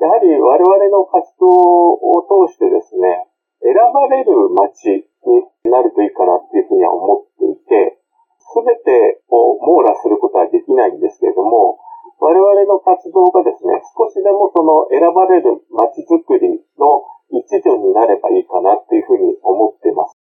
やはり我々の活動を通してですね、選ばれる街になるといいかなっていうふうには思っていて、すべてを網羅することはできないんですけれども、我々の活動がですね、少しでもその選ばれる街づくりの一助になればいいかなっていうふうに思っています。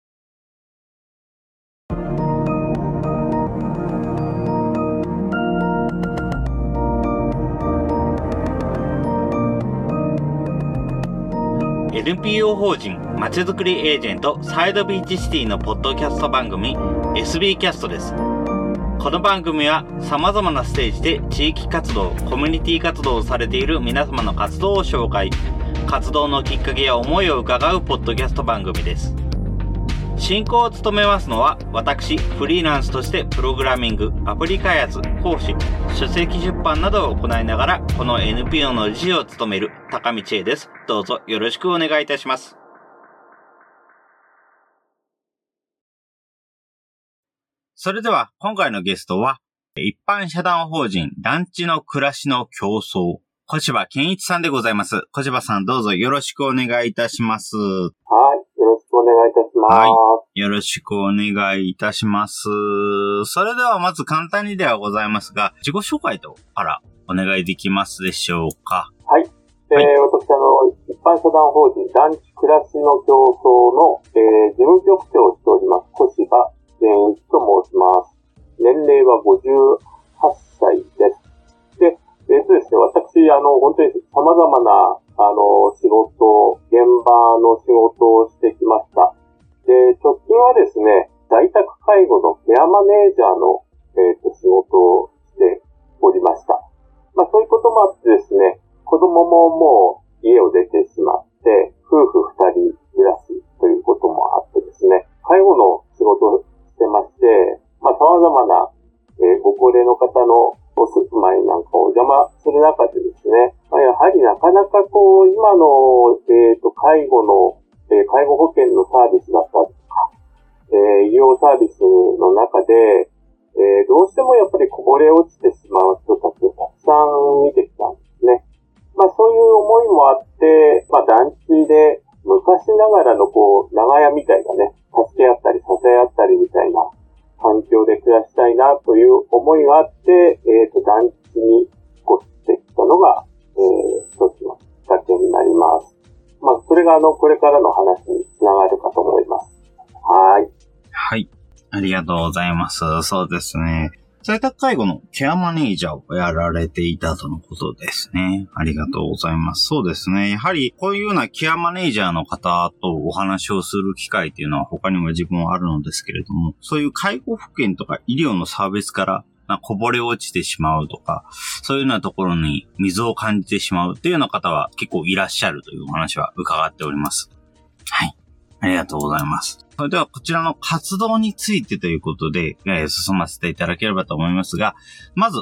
NPO 法人まちづくりエージェントサイドビーチシティのポッドキャスト番組 SB キャストです。この番組は様々なステージで地域活動、コミュニティ活動をされている皆様の活動を紹介、活動のきっかけや思いを伺うポッドキャスト番組です。進行を務めますのは、私、フリーランスとしてプログラミング、アプリ開発、講師、書籍出版などを行いながら、この NPO の理事を務める高道恵です。どうぞよろしくお願いいたします。それでは、今回のゲストは、一般社団法人団地の暮らしの競争、小柴健一さんでございます。小柴さんどうぞよろしくお願いいたします。はい、お願いいたします。はい、よろしくお願いいたします。それではまず簡単にではございますが、自己紹介とからお願いできますでしょうか？はい。えー、はい、私、あの、一般社団法人団地暮らしの競争の、えー、事務局長をしております、小柴健一と申します。年齢は58歳です。で、えっ、とですね、私、あの、本当に様々な、あの、仕事、現場の仕事をしてきました。で、直近はですね、在宅介護のケアマネージャーの、えっ、と、仕事をしておりました。まあ、そういうこともあってですね、子供ももう家を出てしまって、夫婦二人暮らしということもあってですね、介護の仕事をしてまして、まあ、様々な、えー、ご高齢の方のお住まいなんかお邪魔する中でですね、まあ、やはりなかなかこう、今の、えっ、ー、と、介護の、えー、介護保険のサービスだったりとか、えー、医療サービスの中で、え、どうしてもやっぱりこぼれ落ちてしまう人たちをたくさん見てきたんですね。まあそういう思いもあって、まあ団地で昔ながらのこう、長屋みたいなね、助け合ったり支え合ったりみたいな環境で暮らしたいなという思いがあって、えっ、ー、と、団地に越してきたのが、えー、一つのきっかけになります。まあ、それがあの、これからの話につながるかと思います。はい。はい。ありがとうございます。そうですね。在宅介護のケアマネージャーをやられていたとのことですね。ありがとうございます。そうですね。やはりこういうようなケアマネージャーの方とお話をする機会っていうのは他にも自分はあるのですけれども、そういう介護保険とか医療のサービスからこぼれ落ちてしまうとか、そういうようなところに水を感じてしまうっていうような方は結構いらっしゃるというお話は伺っております。はい。ありがとうございます。それではこちらの活動についてということで、えー、進ませていただければと思いますが、まず、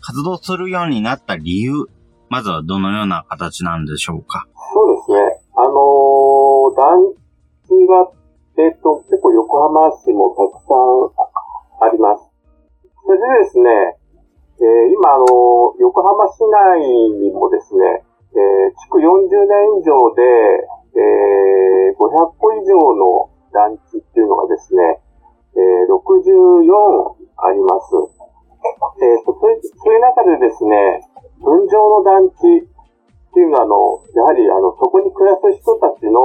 活動するようになった理由、まずはどのような形なんでしょうか？そうですね。あのー、団地が、えっ、ー、と、結構横浜市もたくさんあります。それでですね、えー、今、あの、横浜市内にもですね、えー、築40年以上で、えー、500個以上の団地っていうのがですね、えー、64あります。えーと、そういうそういう中でですね、分譲の団地っていうのは、あの、やはり、あの、そこに暮らす人たちの、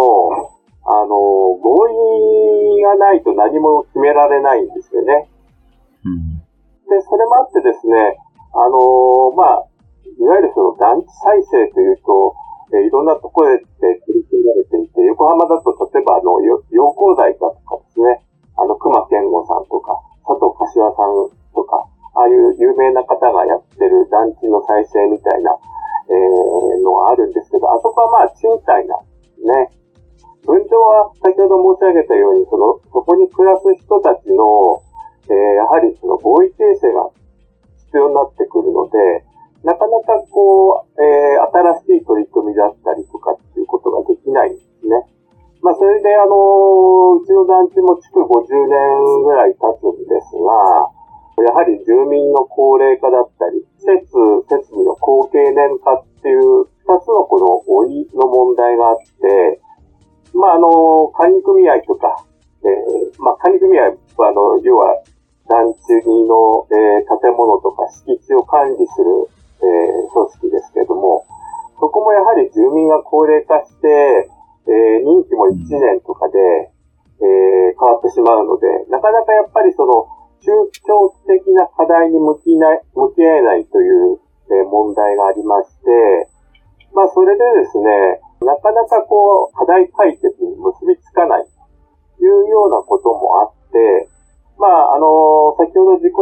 あの、合意がないと何も決められないんですよね。うん、で、それもあってですね、あの、まあ、いわゆるその団地再生というと、えいろんなところで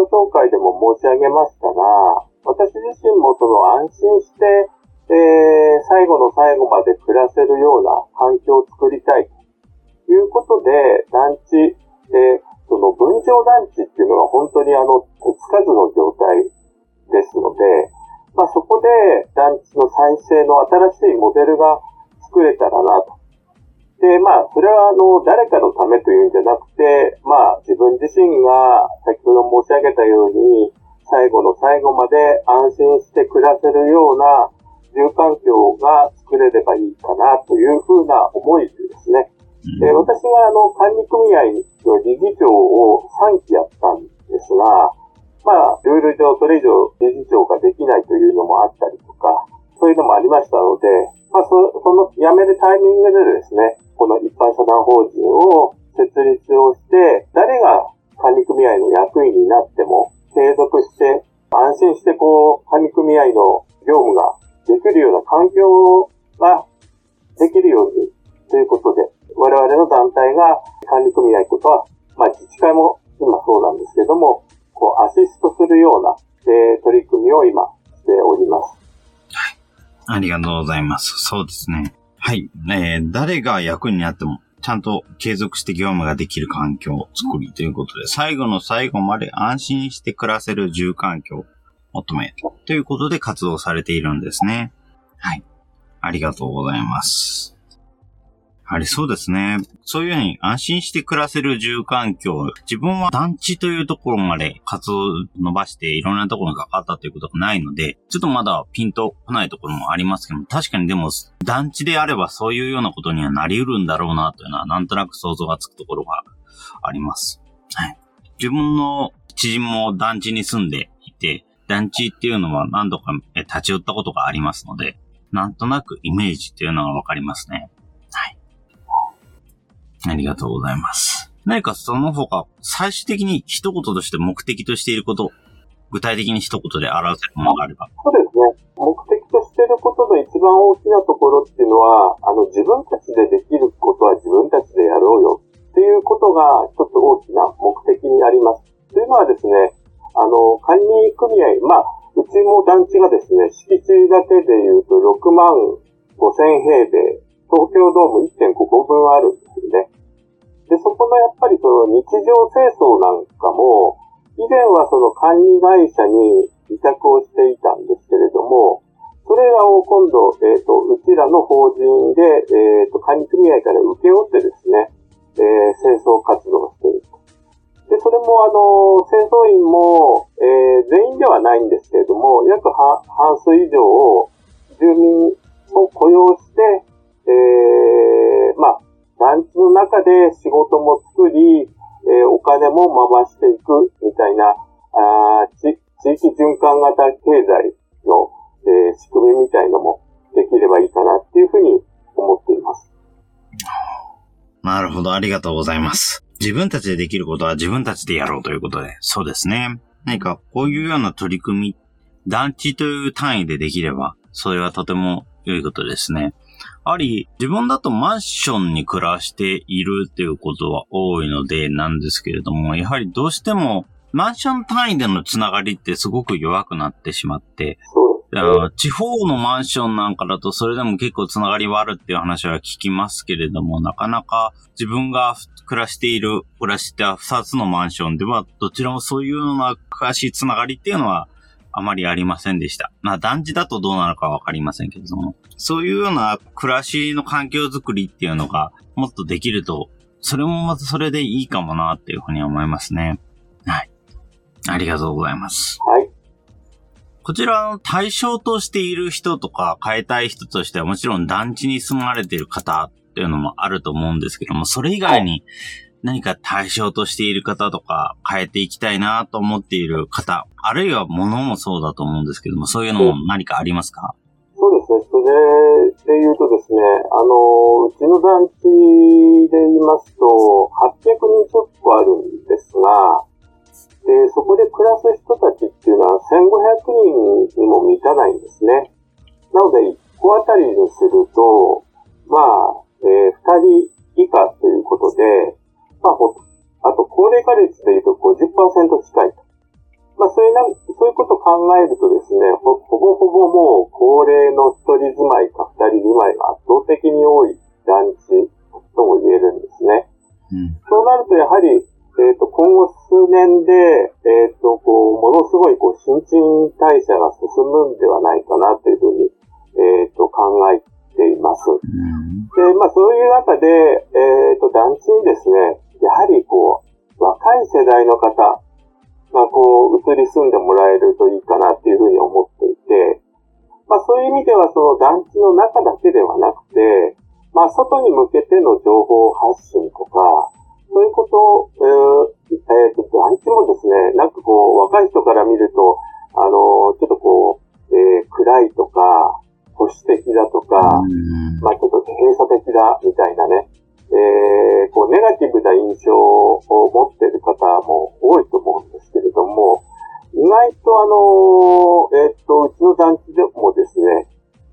ほど自己紹介でも申し上げましたが、私自身もその安心して、えー、最後の最後まで暮らせるような環境を作りたいということで、団地、えー、その分譲団地っていうのは本当にあの、手つかずの状態ですので、まあそこで団地の再生の新しいモデルが作れたらなと。で、まあ、それはあの、誰かのためというんじゃなくて、まあ、自分自身が先ほど申し上げたように、最後の最後まで安心して暮らせるような住環境が作れればいいかなというふうな思いでですね、うん、私があの管理組合の理事長を3期やったんですが、まあ、ルール上それ以上理事長ができないというのもあったりとか、そういうのもありましたので、まあ、そその辞めるタイミングでですね、この一般社団法人を設立をして、誰が管理組合の役員になっても継続して、安心してこう、管理組合の業務ができるような環境ができるようにということで、我々の団体が管理組合とか、まあ自治会も今そうなんですけども、こうアシストするような、えー、取り組みを今しております。はいありがとうございます。そうですね。はい。えー、誰が役になっても、ちゃんと継続して業務ができる環境を作りということで、最後の最後まで安心して暮らせる住環境を求めるということで活動されているんですね。はい。ありがとうございます。ありそうですね。そういうふうに安心して暮らせる住環境、自分は団地というところまで活動伸ばしていろんなところがかかったということがないので、ちょっとまだピンと来ないところもありますけども、確かにでも団地であればそういうようなことにはなり得るんだろうなというのはなんとなく想像がつくところがあります。はい。自分の知人も団地に住んでいて、団地っていうのは何度か立ち寄ったことがありますので、なんとなくイメージっていうのがわかりますね。ありがとうございます。何かその他、最終的に一言として目的としていること、具体的に一言で表せるものがあれば。そうですね。目的としていることの一番大きなところっていうのは、あの、自分たちでできることは自分たちでやろうよっていうことが一つ大きな目的になります。というのはですね、あの、管理組合、まあ、うちも団地がですね、敷地だけで言うと6万5千平米、東京ドーム1.5個分あるんですね。で、そこのやっぱりその日常清掃なんかも、以前はその管理会社に委託をしていたんですけれども、それらを今度、えっ、ー、と、うちらの法人で、えっ、ー、と、管理組合から請け負ってですね、えー、清掃活動をしている。で、それもあの、清掃員も、えー、全員ではないんですけれども、約半数以上を住民を雇用して、えー、まあ、団地の中で仕事も作り、えー、お金も回していくみたいな、あ地域循環型経済の、えー、仕組みみたいのもできればいいかなっていうふうに思っています。なるほど、ありがとうございます。自分たちでできることは自分たちでやろうということで、そうですね。何かこういうような取り組み、団地という単位でできれば、それはとても良いことですね。あり、自分だとマンションに暮らしているっていうことは多いのでなんですけれども、やはりどうしてもマンション単位でのつながりってすごく弱くなってしまって、地方のマンションなんかだとそれでも結構つながりはあるっていう話は聞きますけれども、なかなか自分が暮らしている、暮らした二つのマンションでは、どちらもそういうような詳しいつながりっていうのはあまりありませんでした。まあ団地だとどうなのかわかりませんけれども、そういうような暮らしの環境づくりっていうのがもっとできると、それもまたそれでいいかもなっていうふうに思いますね。はい。ありがとうございます。はい。こちらの対象としている人とか変えたい人としてはもちろん団地に住まれている方っていうのもあると思うんですけども、それ以外に何か対象としている方とか変えていきたいなと思っている方、あるいは物もそうだと思うんですけども、そういうのも何かありますか、そうですね。それで言うとですね、あの、うちの団地で言いますと、800人ちょっとあるんですが、で、そこで暮らす人たちっていうのは1500人にも満たないんですね。なので、1個あたりにすると、まあ、えー、2人以下ということで、あ、あと、高齢化率で言うと50%近いと。まあ、そういうな、そういうことを考えるとですね、ほほぼほぼもう高齢の一人住まいか二人住まいが圧倒的に多い団地とも言えるんですね。うん、そうなるとやはり、えっ、ー、と、今後数年で、えっ、ー、と、こう、ものすごい、こう、新陳代謝が進むんではないかなというふうに、えっ、ー、と、考えています。うん、で、まあ、そういう中で、えっ、と、団地にですね、やはり、こう、若い世代の方が、こう、移り住んでもらえるといいかなっていうふうに思っていて、まあ、そういう意味では、その団地の中だけではなくて、まあ、外に向けての情報発信とか、そういうことを、えー、えー、と、団地もですね、なんかこう、若い人から見ると、あの、ちょっとこう、えー、暗いとか、保守的だとか、まあちょっと閉鎖的だ、みたいなね、えー、こう、ネガティブな印象を持っている方も多いと思うんですけれども、意外とあの、えっ、と、うちの団地でもですね、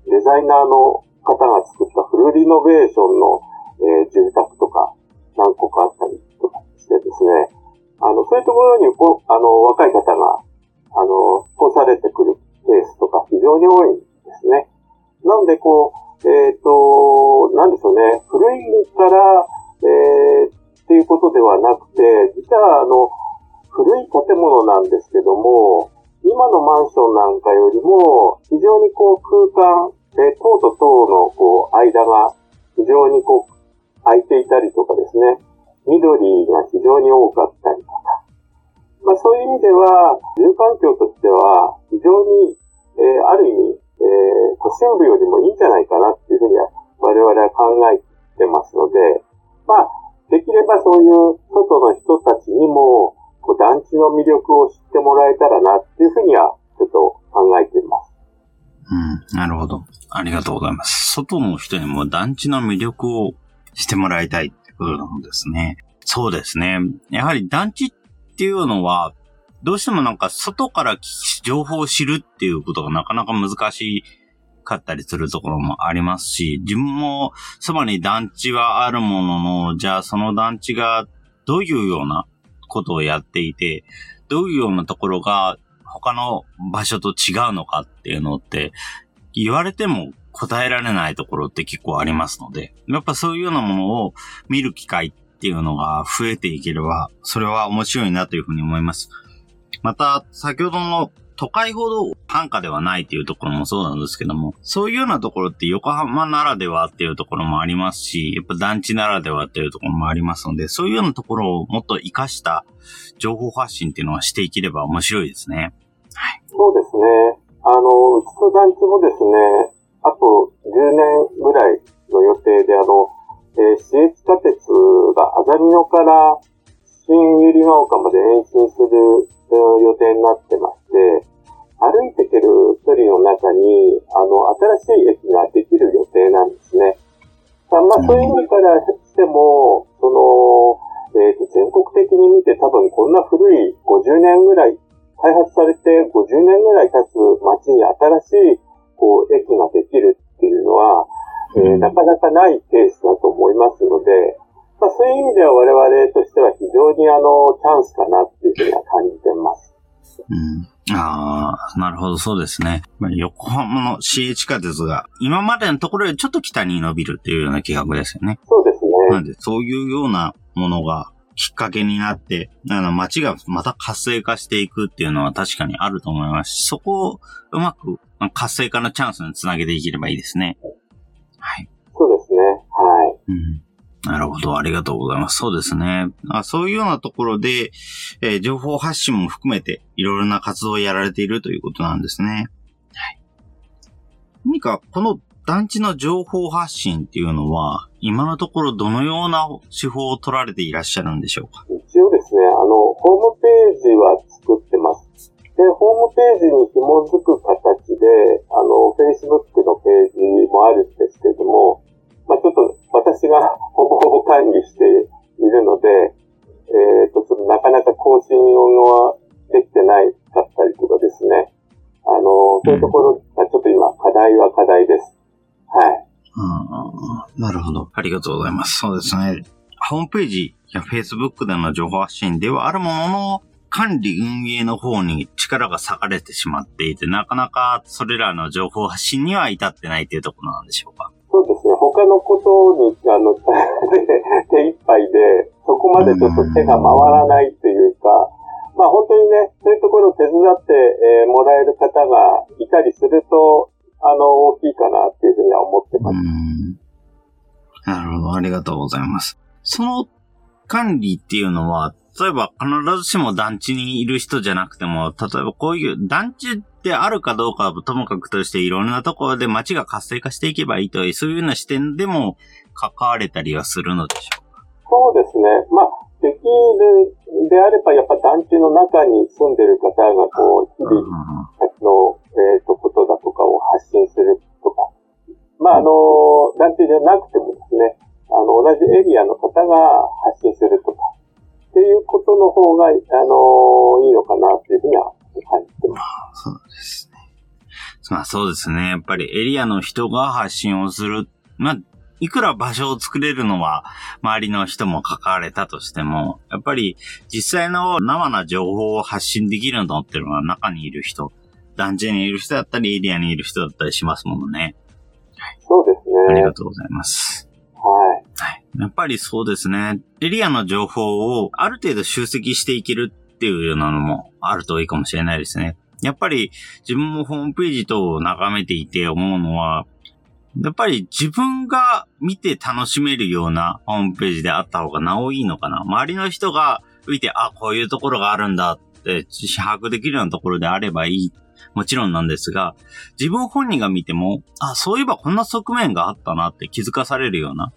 デザイナーの方が作ったフルリノベーションの、えー、住宅とか、何個かあったりとかしてですね、あの、そういうところにこあの、若い方が、あの、引っ越されてくるケースとか非常に多いんですね。なので、こう、えっ、ー、と、なんでしょうね、古いから、えー、っていうことではなくて、実は、あの、古い建物なんですけども、今のマンションなんかよりも、非常にこう空間、えー、塔と塔のこう間が非常にこう空いていたりとかですね、緑が非常に多かったりとか、まあそういう意味では、住環境としては非常に、えー、ある意味、えー、都心部よりもいいんじゃないかなっていうふうには我々は考えてますので、まあ、できればそういう外の人たちにも、こう団地の魅力を知ってもらえたらなっていうふうには、ちょっと考えています。うん、なるほど。ありがとうございます。外の人にも団地の魅力をしてもらいたいってことなんですね。そうですね。やはり団地っていうのは、どうしてもなんか外から情報を知るっていうことがなかなか難しいかったりするところもありますし、自分もそばに団地はあるものの、じゃあその団地がどういうようなことをやっていて、どういうようなところが他の場所と違うのかっていうのって、言われても答えられないところって結構ありますので、やっぱそういうようなものを見る機会っていうのが増えていければ、それは面白いなというふうに思います。また、先ほどの都会ほど繁華ではないっていうところもそうなんですけども、そういうようなところって横浜ならではっていうところもありますし、やっぱ団地ならではっていうところもありますので、そういうようなところをもっと活かした情報発信っていうのはしていければ面白いですね。はい。そうですね。あの、うちの団地もですね、あと10年ぐらいの予定で、あの、えー、市営地下鉄があざみ野から新百合ヶ丘まで延伸する、予定になってまして、歩いていける距離の中に、あの、新しい駅ができる予定なんですね。まあ、そういう意味からしても、その、えっ、ー、と、全国的に見て多分こんな古い50年ぐらい、開発されて50年ぐらい経つ街に新しいこう、駅ができるっていうのは、えー、なかなかないケースだと思いますので、まあ、そういう意味では我々としては非常にあの、チャンスかなっていうふうには感じてます。うん。ああ、なるほど、そうですね。横浜の市営地下鉄が今までのところよりちょっと北に伸びるっていうような企画ですよね。そうですね。なんで、そういうようなものがきっかけになって、あの街がまた活性化していくっていうのは確かにあると思いますし、そこをうまく活性化のチャンスにつなげていければいいですね。はい。そうですね。はい。うん。なるほど。ありがとうございます。そうですね。あそういうようなところで、えー、情報発信も含めて、いろいろな活動をやられているということなんですね。はい。何か、この団地の情報発信っていうのは、今のところどのような手法を取られていらっしゃるんでしょうか？一応ですね、あの、ホームページは作ってます。で、ホームページに紐づく形で、あの、Facebook のページもあるんですけれども、まあ、ちょっと私がほぼほぼ管理しているので、えっ、ー、と、ちょっとなかなか更新はできてないかったりとかですね。あの、そういうところがちょっと今、課題は課題です。はい。うん、なるほど。ありがとうございます。そうですね。ホームページや Facebook での情報発信ではあるものの、管理運営の方に力が割かれてしまっていて、なかなかそれらの情報発信には至ってないというところなんでしょうかですね。他のことに、あの、手一杯で、そこまでちょっと手が回らないっていうか、まあ本当にね、そういうところを手伝って、えー、もらえる方がいたりすると、あの、大きいかなっていうふうには思ってます。なるほど。ありがとうございます。その管理っていうのは、例えば必ずしも団地にいる人じゃなくても、例えばこういう団地であるかどうかはともかくとしていろんなところで街が活性化していけばいいという、そういうような視点でも関われたりはするのでしょうか？そうですね。まあ、できるであれば、やっぱ団地の中に住んでる方が、こう、日々、の、えっ、ー、と、ことだとかを発信するとか。まあ、あの、団地じゃなくてもですね、あの、同じエリアの方が発信するとか。っていうことの方が、あのー、いいのかなっていうふうには感じてます。そうですね。まあそうですね。やっぱりエリアの人が発信をする。まあ、いくら場所を作れるのは、周りの人も関われたとしても、やっぱり実際の生な情報を発信できるのっていうのは中にいる人、団地にいる人だったり、エリアにいる人だったりしますものね。はい。そうですね。ありがとうございます。はい。はい。やっぱりそうですね。エリアの情報をある程度集積していけるっていうようなのもあるといいかもしれないですね。やっぱり自分もホームページ等を眺めていて思うのは、やっぱり自分が見て楽しめるようなホームページであった方がなおいいのかな。周りの人が見て、あ、こういうところがあるんだって把握できるようなところであればいい。もちろんなんですが、自分本人が見ても、あ、そういえばこんな側面があったなって気づかされるような、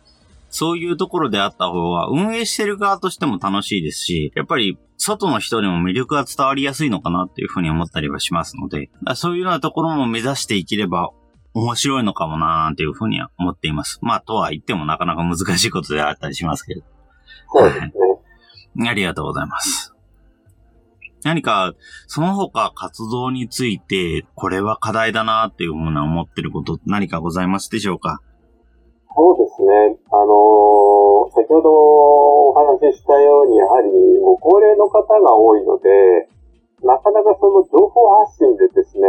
そういうところであった方が、運営してる側としても楽しいですし、やっぱり、外の人にも魅力が伝わりやすいのかなっていうふうに思ったりはしますので、そういうようなところも目指していければ面白いのかもなーっていうふうには思っています。まあ、とは言ってもなかなか難しいことであったりしますけど。そうですね。ありがとうございます。何か、その他活動について、これは課題だなっていうふうな思ってること何かございますでしょうか？そうですね。あのー、先ほどお話ししたように、やはりご高齢の方が多いので、なかなかその情報発信でですね、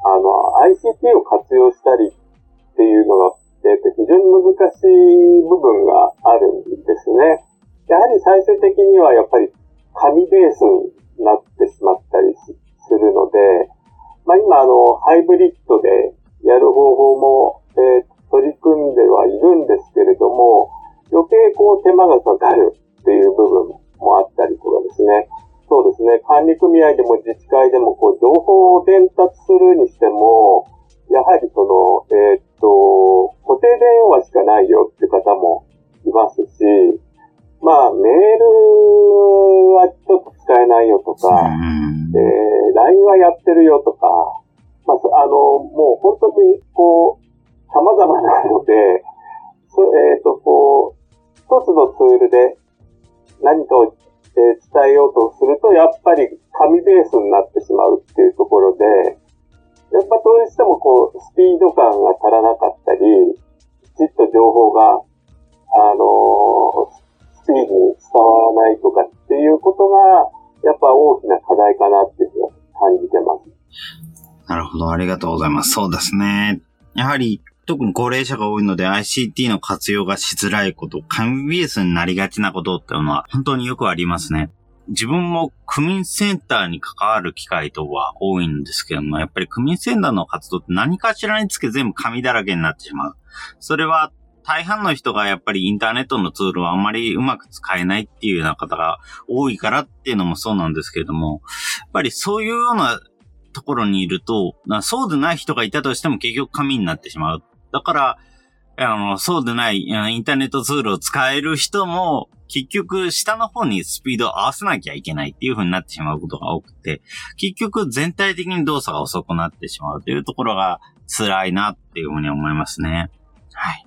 あの、ICT を活用したりっていうのが、えー、と非常に難しい部分があるんですね。やはり最終的にはやっぱり紙ベースになってしまったりするので、まあ今あの、ハイブリッドでやる方法も、えー、取り組んではいるんですけれども、余計こう手間がかかるっていう部分もあったりとかですね。そうですね。管理組合でも自治会でもこう情報を伝達するにしても、やはりその、えー、っと、固定電話しかないよって方もいますし、まあ、メールはちょっと使えないよとか、えー、LINE はやってるよとか、まあ、あの、もう本当にこう、様々なので、えっ、ー、と、こう、一つのツールで何かを、え、伝えようとすると、やっぱり紙ベースになってしまうっていうところで、やっぱどうしてもこう、スピード感が足らなかったり、きちっと情報が、あの、スピードに伝わらないとかっていうことが、やっぱ大きな課題かなっていうふうに感じてます。なるほど、ありがとうございます。そうですね。やはり、特に高齢者が多いので ICT の活用がしづらいこと、紙ベースになりがちなことっていうのは本当によくありますね。自分も区民センターに関わる機会とは多いんですけども、やっぱり区民センターの活動って何かしらにつけ全部紙だらけになってしまう。それは大半の人がやっぱりインターネットのツールをあんまりうまく使えないっていうような方が多いからっていうのもそうなんですけれども、やっぱりそういうようなところにいると、そうでない人がいたとしても結局紙になってしまう。だから、あの、そうでない、インターネットツールを使える人も、結局、下の方にスピードを合わせなきゃいけないっていう風になってしまうことが多くて、結局、全体的に動作が遅くなってしまうというところが辛いなっていう風に思いますね。はい。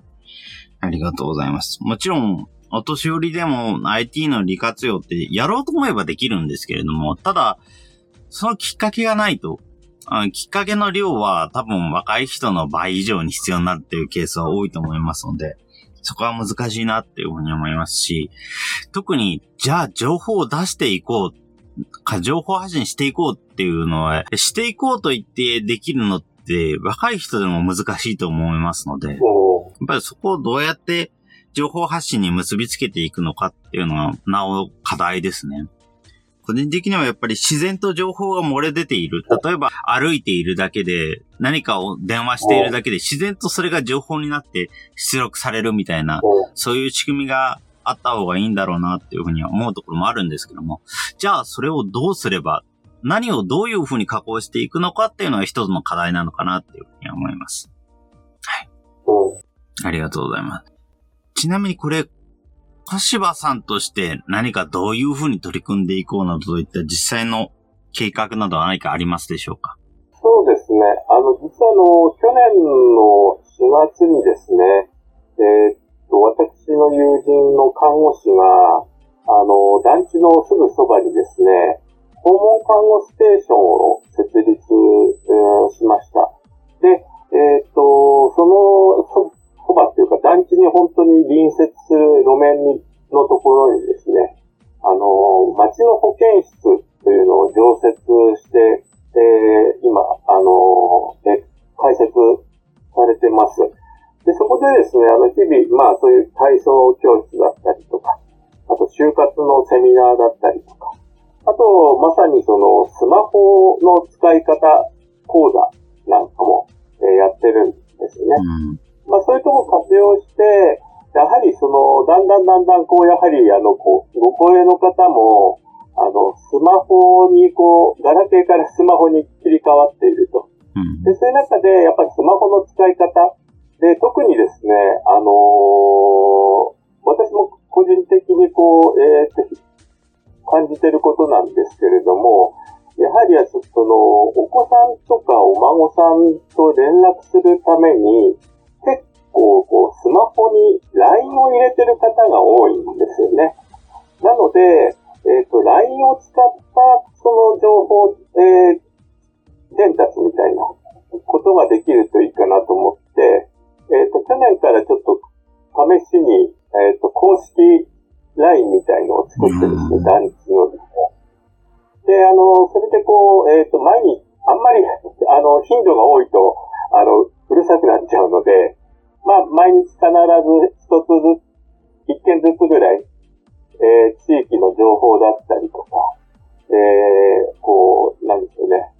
ありがとうございます。もちろん、お年寄りでも IT の利活用ってやろうと思えばできるんですけれども、ただ、そのきっかけがないと、きっかけの量は多分若い人の倍以上に必要になるっていうケースは多いと思いますので、そこは難しいなっていうふうに思いますし、特に、じゃあ情報を出していこう、か、情報発信していこうっていうのは、していこうと言ってできるのって、若い人でも難しいと思いますので、やっぱりそこをどうやって情報発信に結びつけていくのかっていうのは、なお課題ですね。個人的にはやっぱり自然と情報が漏れ出ている。例えば歩いているだけで何かを電話しているだけで自然とそれが情報になって出力されるみたいな、そういう仕組みがあった方がいいんだろうなっていうふうには思うところもあるんですけども、じゃあそれをどうすれば、何をどういうふうに加工していくのかっていうのは一つの課題なのかなっていうふうには思います。はい。ありがとうございます。ちなみにこれ、小柴さんとして何かどういうふうに取り組んでいこうなどといった実際の計画などは何かありますでしょうか？そうですね。あの、実はあの、去年の4月にですね、えー、っと、私の友人の看護師が、あの、団地のすぐそばにですね、訪問看護ステーションを設立、うん、しました。で、えー、っと、そのそばっていうか団地に本当に隣接する路面のところにですね、あの、町の保健室というのを常設して、えー、今、あの、え開設されてます。で、そこでですね、あの、日々、まあ、そういう体操教室だったりとか、あと、就活のセミナーだったりとか、あと、まさにその、スマホの使い方講座なんかも、えー、やってるんですね。うんまあ、そういうとこ活用して、やはりその、だんだんだんだんこう、やはりあの、こう、ご高齢の方も、あの、スマホにこう、ガラケーから スマホに切り替わっていると。うん、で、そういう中で、やっぱりスマホの使い方で、特にですね、あのー、私も個人的にこう、えー、感じてることなんですけれども、やはりその、お子さんとかお孫さんと連絡するために、結構こうスマホに LINE を入れてる方が多いんですよね。なので、えっ、ー、と、LINE を使ったその情報、えー、伝達みたいなことができるといいかなと思って、えっ、ー、と、去年からちょっと試しに、えっ、と、公式 LINE みたいのを作ってですね、団地のですね。で、あの、それでこう、えっ、と、前に、あんまり、あの、頻度が多いと、あの、うるさくなっちゃうので、まあ、毎日必ず一つずつ、一件ずつぐらい、えー、地域の情報だったりとか、えー、こう、なんでしょうね、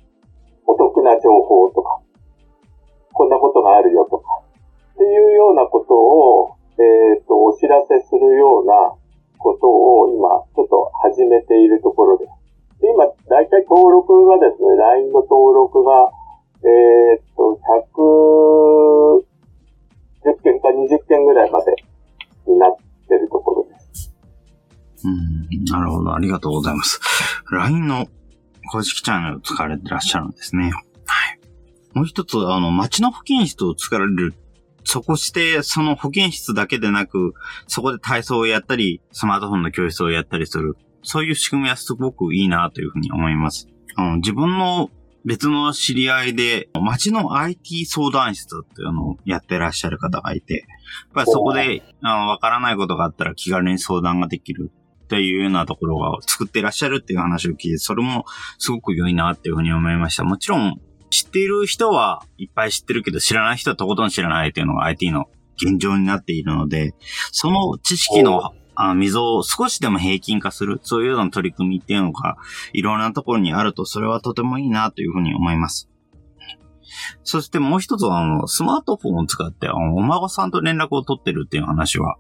お得な情報とか、こんなことがあるよとか、っていうようなことを、えっ、ー、と、お知らせするようなことを今、ちょっと始めているところです。で今、だいたい登録がですね、LINE の登録が、えっ、と、100 10件か20件ぐらいまでになってるところです。うん、なるほど。ありがとうございます。LINE の公式チャンネルを使われてらっしゃるんですね。はい。もう一つ、あの、街の保健室を使われるそこして、その保健室だけでなく、そこで体操をやったり、スマートフォンの教室をやったりする。そういう仕組みはすごくいいなというふうに思います。あの自分の別の知り合いで、街の IT 相談室っていうのをやってらっしゃる方がいて、やっぱりそこで、わからないことがあったら気軽に相談ができるっていうようなところが作ってらっしゃるっていう話を聞いて、それもすごく良いなっていうふうに思いました。もちろん、知っている人はいっぱい知ってるけど、知らない人はとことん知らないっていうのが IT の現状になっているので、その知識のあ溝を少しでも平均化する、そういうような取り組みっていうのが、いろんなところにあると、それはとてもいいなというふうに思います。そしてもう一つは、あの、スマートフォンを使って、あの、お孫さんと連絡を取ってるっていう話は、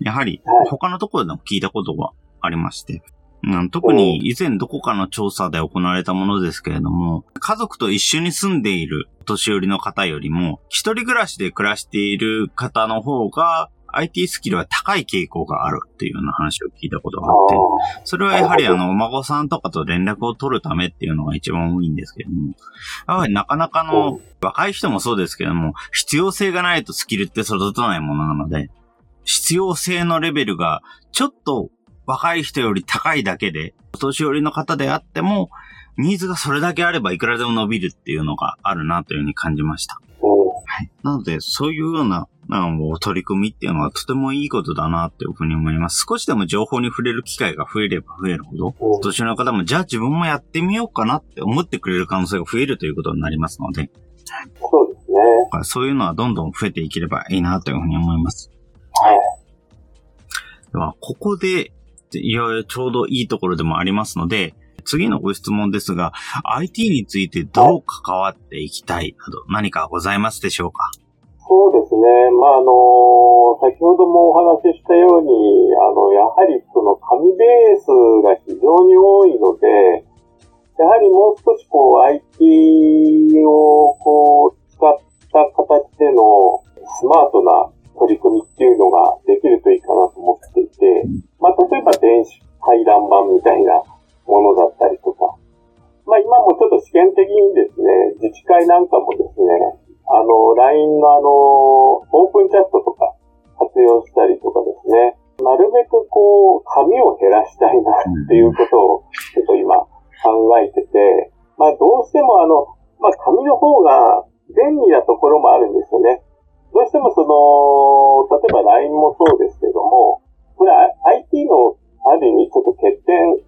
やはり、他のところでも聞いたことがありまして、うん、特に以前どこかの調査で行われたものですけれども、家族と一緒に住んでいる年寄りの方よりも、一人暮らしで暮らしている方の方が、IT スキルは高い傾向があるっていうような話を聞いたことがあって、それはやはりあの、お孫さんとかと連絡を取るためっていうのが一番多いんですけども、やはりなかなかの、若い人もそうですけども、必要性がないとスキルって育たないものなので、必要性のレベルがちょっと若い人より高いだけで、お年寄りの方であっても、ニーズがそれだけあればいくらでも伸びるっていうのがあるなというふうに感じました。はい。なので、そういうような、あの、取り組みっていうのはとてもいいことだなっていうふうに思います。少しでも情報に触れる機会が増えれば増えるほど、お年の方も、じゃあ自分もやってみようかなって思ってくれる可能性が増えるということになりますので、そうですね。そういうのはどんどん増えていければいいなというふうに思います。はい。では、ここで、いよいよちょうどいいところでもありますので、次のご質問ですが、IT についてどう関わっていきたいなど何かございますでしょうか？そうですね。まあ、あの、先ほどもお話ししたように、あの、やはりその紙ベースが非常に多いので、やはりもう少しこう IT をこう使った形でのスマートな取り組みっていうのができるといいかなと思っていて、まあ、例えば電子回覧板みたいなものだったりとか、まあ、今もちょっと試験的にですね、自治会なんかもですね、あの、LINE のあの、オープンチャットとか活用したりとかですね、なるべくこう、紙を減らしたいなっていうことを、ちょっと今考えてて、まあ、どうしてもあの、まあ、紙の方が便利なところもあるんですよね。どうしてもその、例えば LINE もそうですけども、これ IT のある意味ちょっと欠点、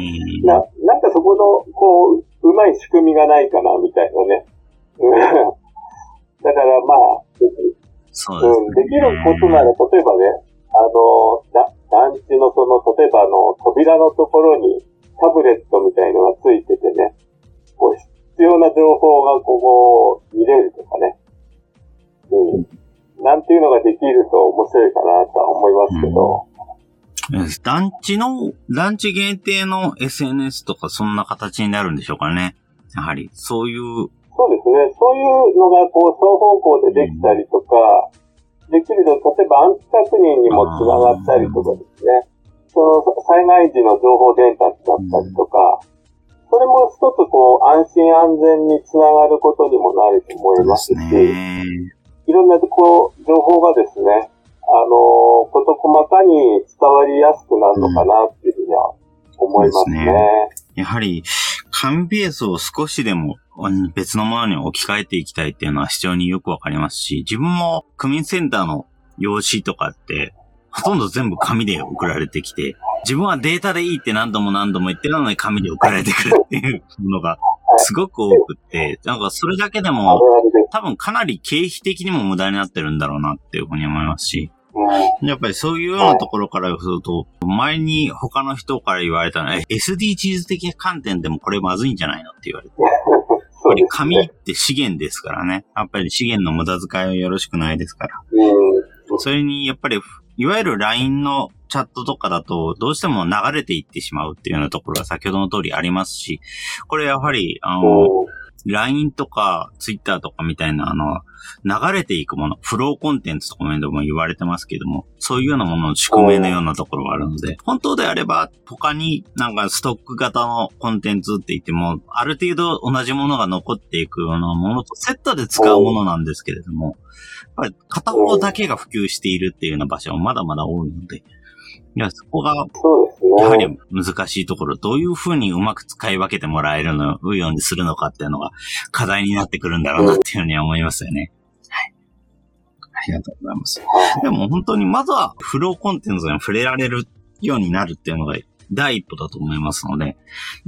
うん、な。なんかそこの、こう、うまい仕組みがないかな、みたいなね。だからまあ、そうですね、うん。できることなら、例えばね、あの、団地の、団地限定の SNS とかそんな形になるんでしょうかね。やはり、そういう。そうですね。そういうのが、こう、双方向でできたりとか、うん、できると、例えば安否確認にもつながったりとかですね。その、災害時の情報伝達だったりとか、うん、それも一つ、こう、安心安全につながることにもなると思いますし、いろんなこう情報がですね、あの、事細かに伝わりやすくなるのかなっていうふうには思いますね。うん、すねやはり、紙ベースを少しでも別のものに置き換えていきたいっていうのは非常によくわかりますし、自分も区民センターの用紙とかって、ほとんど全部紙で送られてきて、自分はデータでいいって何度も何度も言ってるのに紙で送られてくるっていうのがすごく多くって、なんかそれだけでも、多分かなり経費的にも無駄になってるんだろうなっていうふうに思いますし、やっぱりそういうようなところからすると、前に他の人から言われたのは、SDGs 的な観点でもこれまずいんじゃないのって言われて。やっぱり紙って資源ですからね。やっぱり資源の無駄遣いはよろしくないですから。それに、やっぱり、いわゆる LINE のチャットとかだと、どうしても流れていってしまうっていうようなところは先ほどの通りありますし、これやはり、あの、LINE とか Twitter とかみたいな、あの、流れていくもの、フローコンテンツとかでも言われてますけども、そういうようなものの宿命のようなところがあるので、本当であれば、他になんかストック型のコンテンツって言っても、ある程度同じものが残っていくようなものとセットで使うものなんですけれども、やっぱり片方だけが普及しているっていうような場所もまだまだ多いので、いや、そこが、やはり難しいところ、どういうふうにうまく使い分けてもらえるの、うようにするのかっていうのが課題になってくるんだろうなっていうふうに思いますよね。はい。ありがとうございます。でも本当にまずはフローコンテンツに触れられるようになるっていうのが第一歩だと思いますので、やっ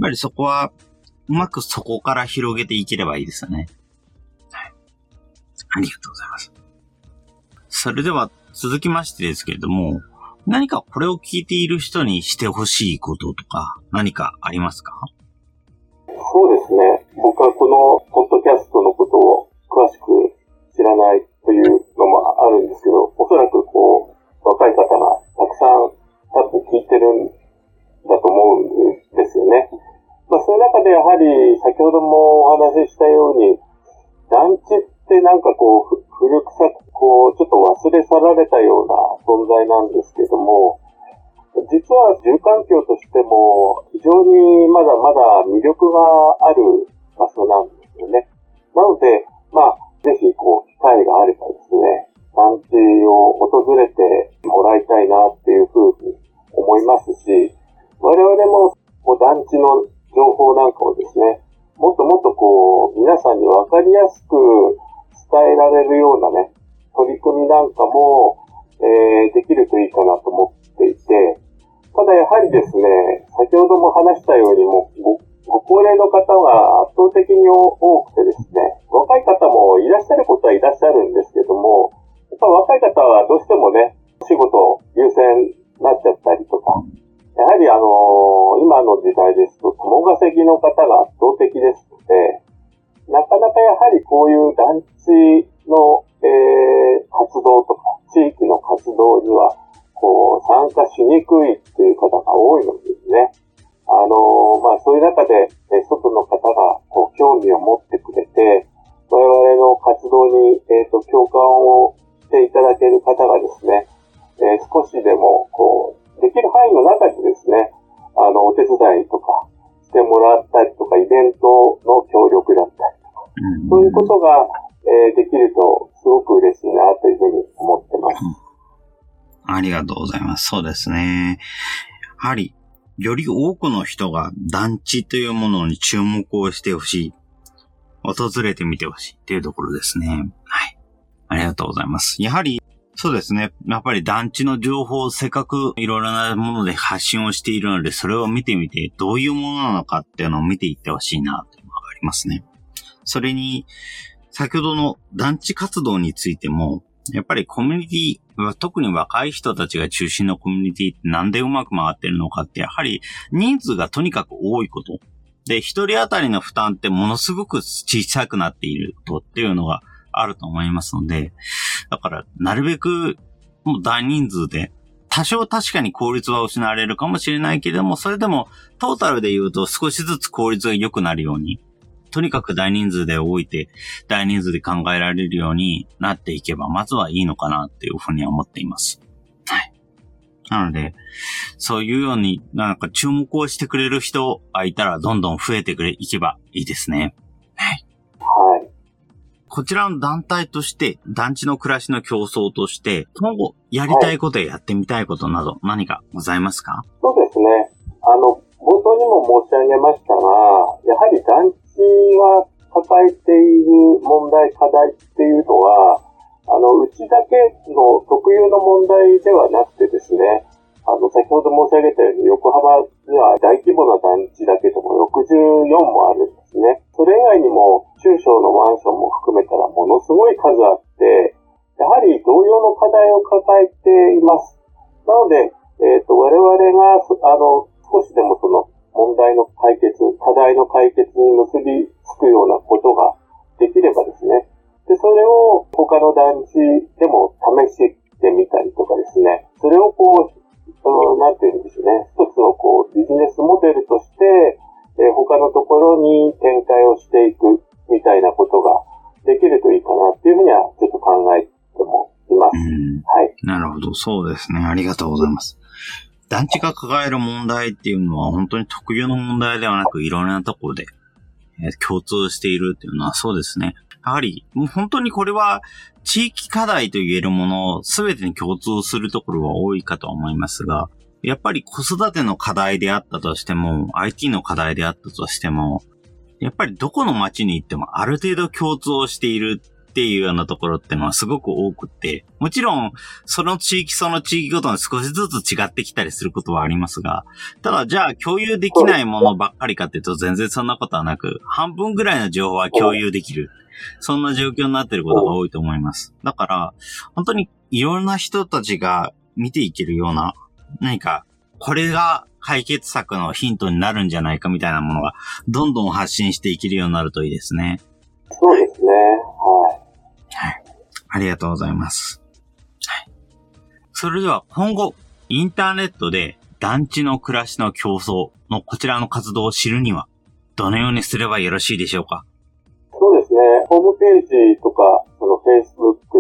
ぱりそこは、うまくそこから広げていければいいですよね。はい。ありがとうございます。それでは続きましてですけれども、何かこれを聞いている人にしてほしいこととか何かありますか？そうですね。僕はこのポッドキャストのことを詳しく知らないというのもあるんですけど、おそらくこう、若い方がたくさん多分聞いてるんだと思うんですよね。まあそういう中でやはり先ほどもお話ししたように、団地ってなんかこう、古臭くこう、ちょっと忘れ去られたような存在なんですけども、実は住環境としても非常にまだまだ魅力がある場所なんですよね。なので、まあ、ぜひこう、機会があればですね、団地を訪れてもらいたいなっていうふうに思いますし、我々もこう団地の情報なんかをですね、もっともっとこう、皆さんにわかりやすく伝えられるようなね、取り組みなんかも、えー、できるといいかなと思っていて、ただやはりですね、先ほども話したようにもご、ご高齢の方は圧倒的に多くてですね、若い方もいらっしゃることはいらっしゃるですね。やはり、より多くの人が団地というものに注目をしてほしい。訪れてみてほしいっていうところですね。はい。ありがとうございます。やはり、そうですね。やっぱり団地の情報をせっかくいろいろなもので発信をしているので、それを見てみて、どういうものなのかっていうのを見ていってほしいな、というのがありますね。それに、先ほどの団地活動についても、やっぱりコミュニティ、特に若い人たちが中心のコミュニティってなんでうまく回ってるのかって、やはり人数がとにかく多いこと。で、一人当たりの負担ってものすごく小さくなっていることっていうのがあると思いますので、だからなるべくもう大人数で、多少確かに効率は失われるかもしれないけれども、それでもトータルで言うと少しずつ効率が良くなるように、とにかく大人数で動いて、大人数で考えられるようになっていけば、まずはいいのかなっていうふうには思っています。はい。なので、そういうように、なんか注目をしてくれる人がいたら、どんどん増えてくれ、いけばいいですね。はい。はい。こちらの団体として、団地の暮らしの競争として、今後やりたいことややってみたいことなど何かございますか、そうですね。あの、冒頭にも申し上げましたが、やはり団地は抱えている問題、課題っていうのは、あの、うちだけの特有の問題ではなくてですね、あの、先ほど申し上げたように、横浜には大規模な団地だけでも64もあるんですね。それ以外にも、中小のマンションも含めたらものすごい数あって、やはり同様の課題を抱えています。なので、えっ、ー、と、我々が、あの、少しでもその問題の解決、課題の解決に結びつくようなことができればですね、で、それを他の団地でも試してみたりとかですね、それをこう、その、なんていうんですね、一つのこう、ビジネスモデルとして、えー、他のところに展開をしていくみたいなことができるといいかなっていうふうにはちょっと考えてもいます。はい。なるほど、そうですね。ありがとうございます。団地が抱える問題っていうのは本当に特有の問題ではなく、いろんなところで、え共通しているっていうのはそうですね。やはり、もう本当にこれは地域課題と言えるものすべてに共通するところは多いかと思いますが、やっぱり子育ての課題であったとしても、IT の課題であったとしても、やっぱりどこの街に行ってもある程度共通をしているっていうようなところってのはすごく多くて、もちろん、その地域その地域ごとに少しずつ違ってきたりすることはありますが、ただじゃあ共有できないものばっかりかっていうと全然そんなことはなく、半分ぐらいの情報は共有できる。そんな状況になってることが多いと思います。だから、本当にいろんな人たちが見ていけるような、何か、これが解決策のヒントになるんじゃないかみたいなものが、どんどん発信していけるようになるといいですね。そうですね。はい。ありがとうございます。はい。それでは今後、インターネットで団地の暮らしの競争のこちらの活動を知るには、どのようにすればよろしいでしょうか？そうですね。ホームページとか、その Facebook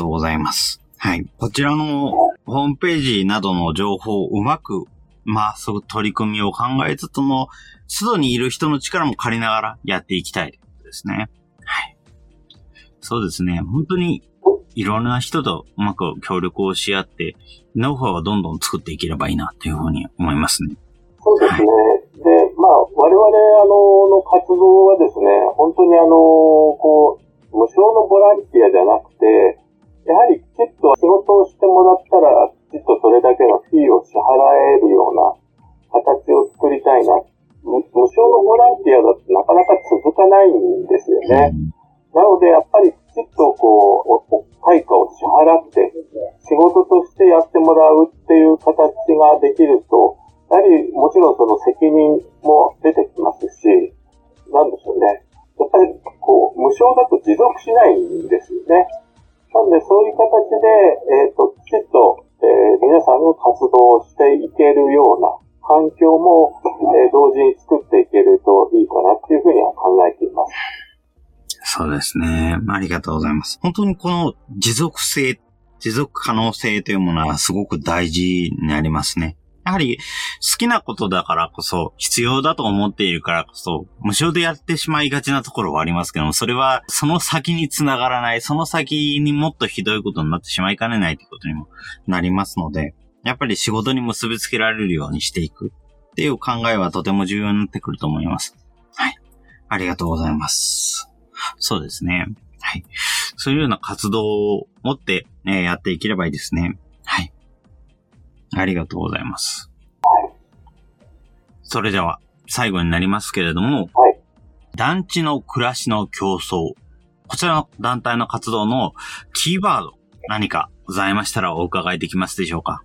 とうございます。はい。こちらのホームページなどの情報をうまく、まあ、そう取り組みを考えつつも、外にいる人の力も借りながらやっていきたいですね。はい。そうですね。本当にいろんな人とうまく協力をし合って、ノウハウをどんどん作っていければいいなというふうに思いますね。そうですね。はいで、まあ、我々、あの、の活動はですね、本当にあの、こう、無償のボランティアじゃなくて、やはりきちっと仕事をしてもらったら、きちっとそれだけのフィーを支払えるような形を作りたいな。無償のボランティアだとなかなか続かないんですよね。なので、やっぱりきちっとこう、対価を支払って、仕事としてやってもらうっていう形ができると、やはりもちろんその責任も出てきますし、なんでしょうね。やっぱりこう、無償だと持続しないんですよね。ですね。ありがとうございます。本当にこの持続性、持続可能性というものはすごく大事になりますね。やはり好きなことだからこそ、必要だと思っているからこそ、無償でやってしまいがちなところはありますけども、それはその先につながらない、その先にもっとひどいことになってしまいかねないということにもなりますので、やっぱり仕事に結びつけられるようにしていくっていう考えはとても重要になってくると思います。はい。ありがとうございます。そうですね。はい。そういうような活動を持って、ね、やっていければいいですね。はい。ありがとうございます。はい。それでは、最後になりますけれども、はい。団地の暮らしの競争。こちらの団体の活動のキーワード、何かございましたらお伺いできますでしょうか？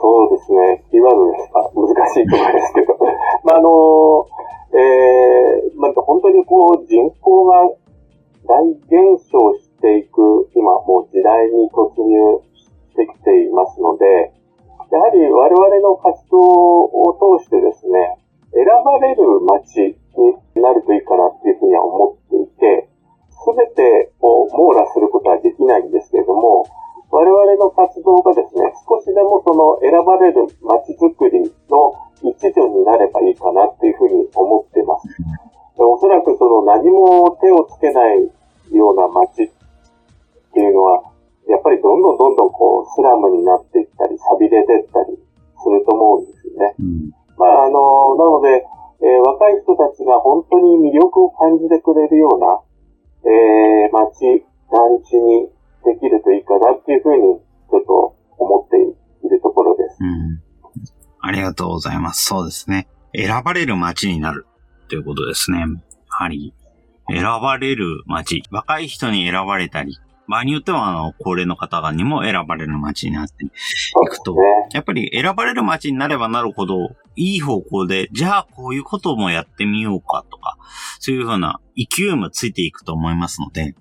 そうですね。キーワードですか？難しいと思いますけど。まあ、あのえー、まあ、本当にこう、人口が大減少していく、今もう時代に突入してきていますので、やはり我々の活動を通してですね、選ばれる街になるといいかなっていうふうには思っていて、すべてを網羅することはできないんですけれども、我々の活動がですね、少しでもその選ばれる街づくりの一助になればいいかなっていうふうに思ってます。おそらくその何も手をつけないような街っていうのは、やっぱりどんどんどんどんこう、スラムになっていったり、錆びれていったりすると思うんですよね。うん、まあ、あの、なので、えー、若い人たちが本当に魅力を感じてくれるような、えー、街、団地にできるといいかなっていうふうに、ちょっと思っているところです。うん。ありがとうございます。そうですね。選ばれる街になるということですね。やはり、選ばれる街、若い人に選ばれたり、場合によっては、あの、高齢の方にも選ばれる街になっていくと、やっぱり選ばれる街になればなるほど、いい方向で、じゃあこういうこともやってみようかとか、そういうふうな勢いもついていくと思いますので、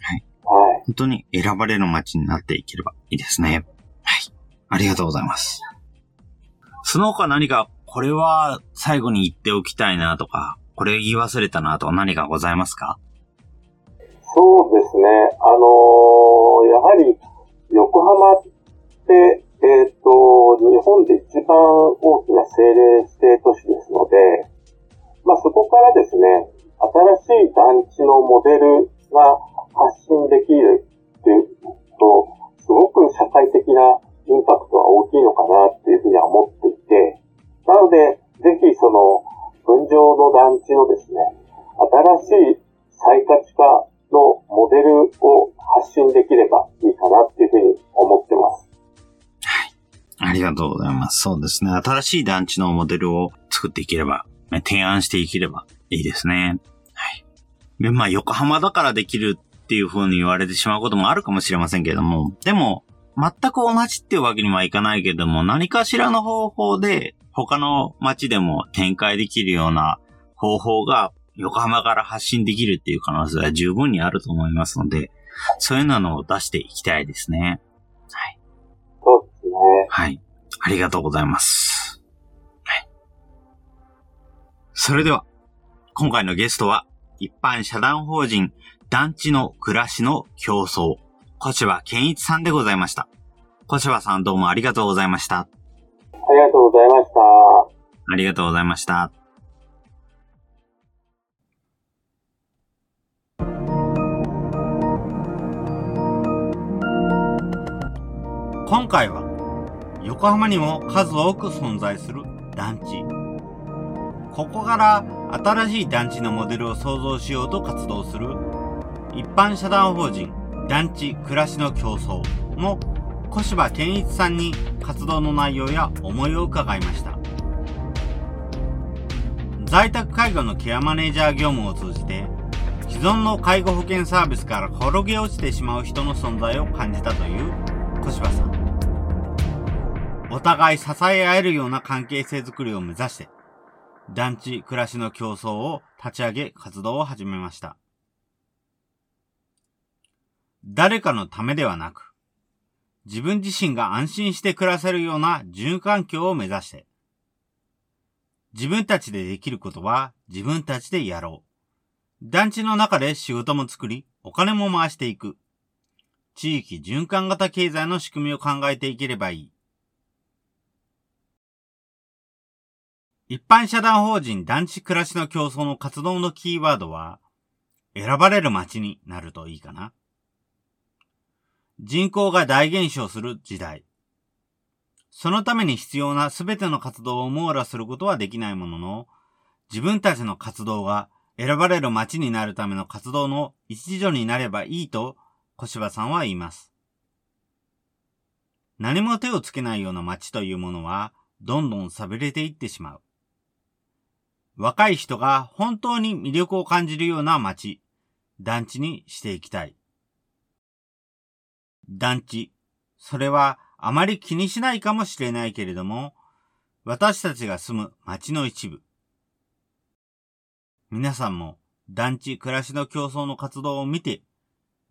はい。本当に選ばれる街になっていければいいですね。はい。ありがとうございます。その他何か、これは最後に言っておきたいなとか、これ言い忘れたなとか何かございますか？そうですね。あのー、やはり横浜って、えっ、ー、と、日本で一番大きな政令指定都市ですので、まあそこからですね、新しい団地のモデルが発信できるっていうと、すごく社会的なインパクトは大きいのかなっていうふうには思っていて、なので、ぜひその、分譲の団地のですね、新しい再価値化のモデルを発信できればいいかなっていうふうに思ってます。はい。ありがとうございます。そうですね。新しい団地のモデルを作っていければ、提案していければいいですね。はい。で、まあ、横浜だからできるっていう風に言われてしまうこともあるかもしれませんけれども、でも、全く同じっていうわけにはいかないけども、何かしらの方法で他の街でも展開できるような方法が横浜から発信できるっていう可能性は十分にあると思いますので、そういうのを出していきたいですね。はい。そうですね。はい。ありがとうございます。はい。それでは、今回のゲストは、一般社団法人団地の暮らしの競争、小柴健一さんでございました。小柴さんどうもありがとうございました。ありがとうございました。ありがとうございました。今回は横浜にも数多く存在する団地。ここから新しい団地のモデルを創造しようと活動する一般社団法人団地暮らしの競争の小柴健一さんに活動の内容や思いを伺いました。在宅介護のケアマネージャー業務を通じて既存の介護保険サービスから転げ落ちてしまう人の存在を感じたという小柴さん。お互い支え合えるような関係性づくりを目指して、団地暮らしの競争を立ち上げ活動を始めました。誰かのためではなく、自分自身が安心して暮らせるような住環境を目指して、自分たちでできることは自分たちでやろう。団地の中で仕事も作り、お金も回していく。地域循環型経済の仕組みを考えていければいい。一般社団法人団地暮らしの競争の活動のキーワードは、選ばれる街になるといいかな。人口が大減少する時代。そのために必要なすべての活動を網羅することはできないものの、自分たちの活動が選ばれる街になるための活動の一助になればいいと小柴さんは言います。何も手をつけないような街というものは、どんどん寂れていってしまう。若い人が本当に魅力を感じるような街、団地にしていきたい。団地。それはあまり気にしないかもしれないけれども、私たちが住む街の一部。皆さんも団地暮らしの競争の活動を見て、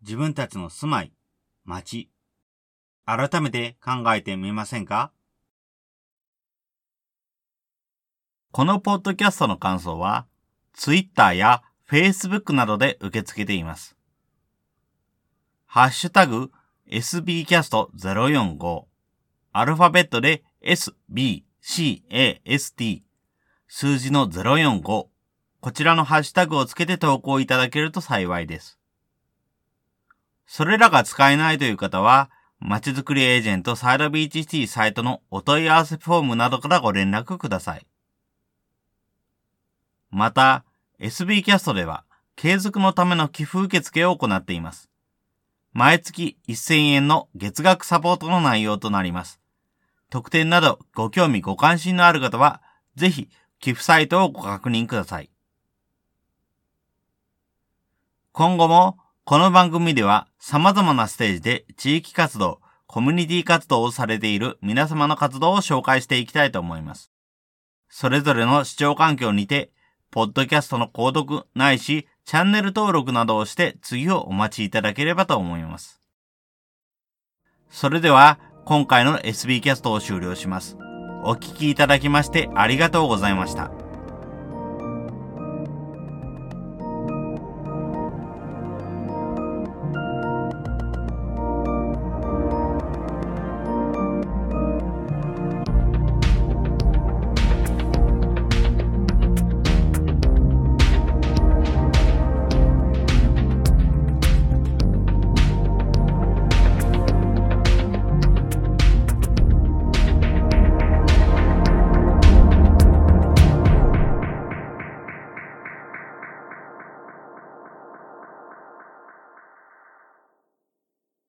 自分たちの住まい、街、改めて考えてみませんか？このポッドキャストの感想は、Twitter や Facebook などで受け付けています。ハッシュタグ sbcast045 アルファベットで sbcast 数字の045こちらのハッシュタグをつけて投稿いただけると幸いです。それらが使えないという方は、まちづくりエージェントサイドビーチシティサイトのお問い合わせフォームなどからご連絡ください。また、SB キャストでは、継続のための寄付受付を行っています。毎月1000円の月額サポートの内容となります。特典などご興味ご関心のある方は、ぜひ寄付サイトをご確認ください。今後も、この番組では様々なステージで地域活動、コミュニティ活動をされている皆様の活動を紹介していきたいと思います。それぞれの視聴環境にてポッドキャストの購読ないし、チャンネル登録などをして次をお待ちいただければと思います。それでは、今回の SB キャストを終了します。お聴きいただきましてありがとうございました。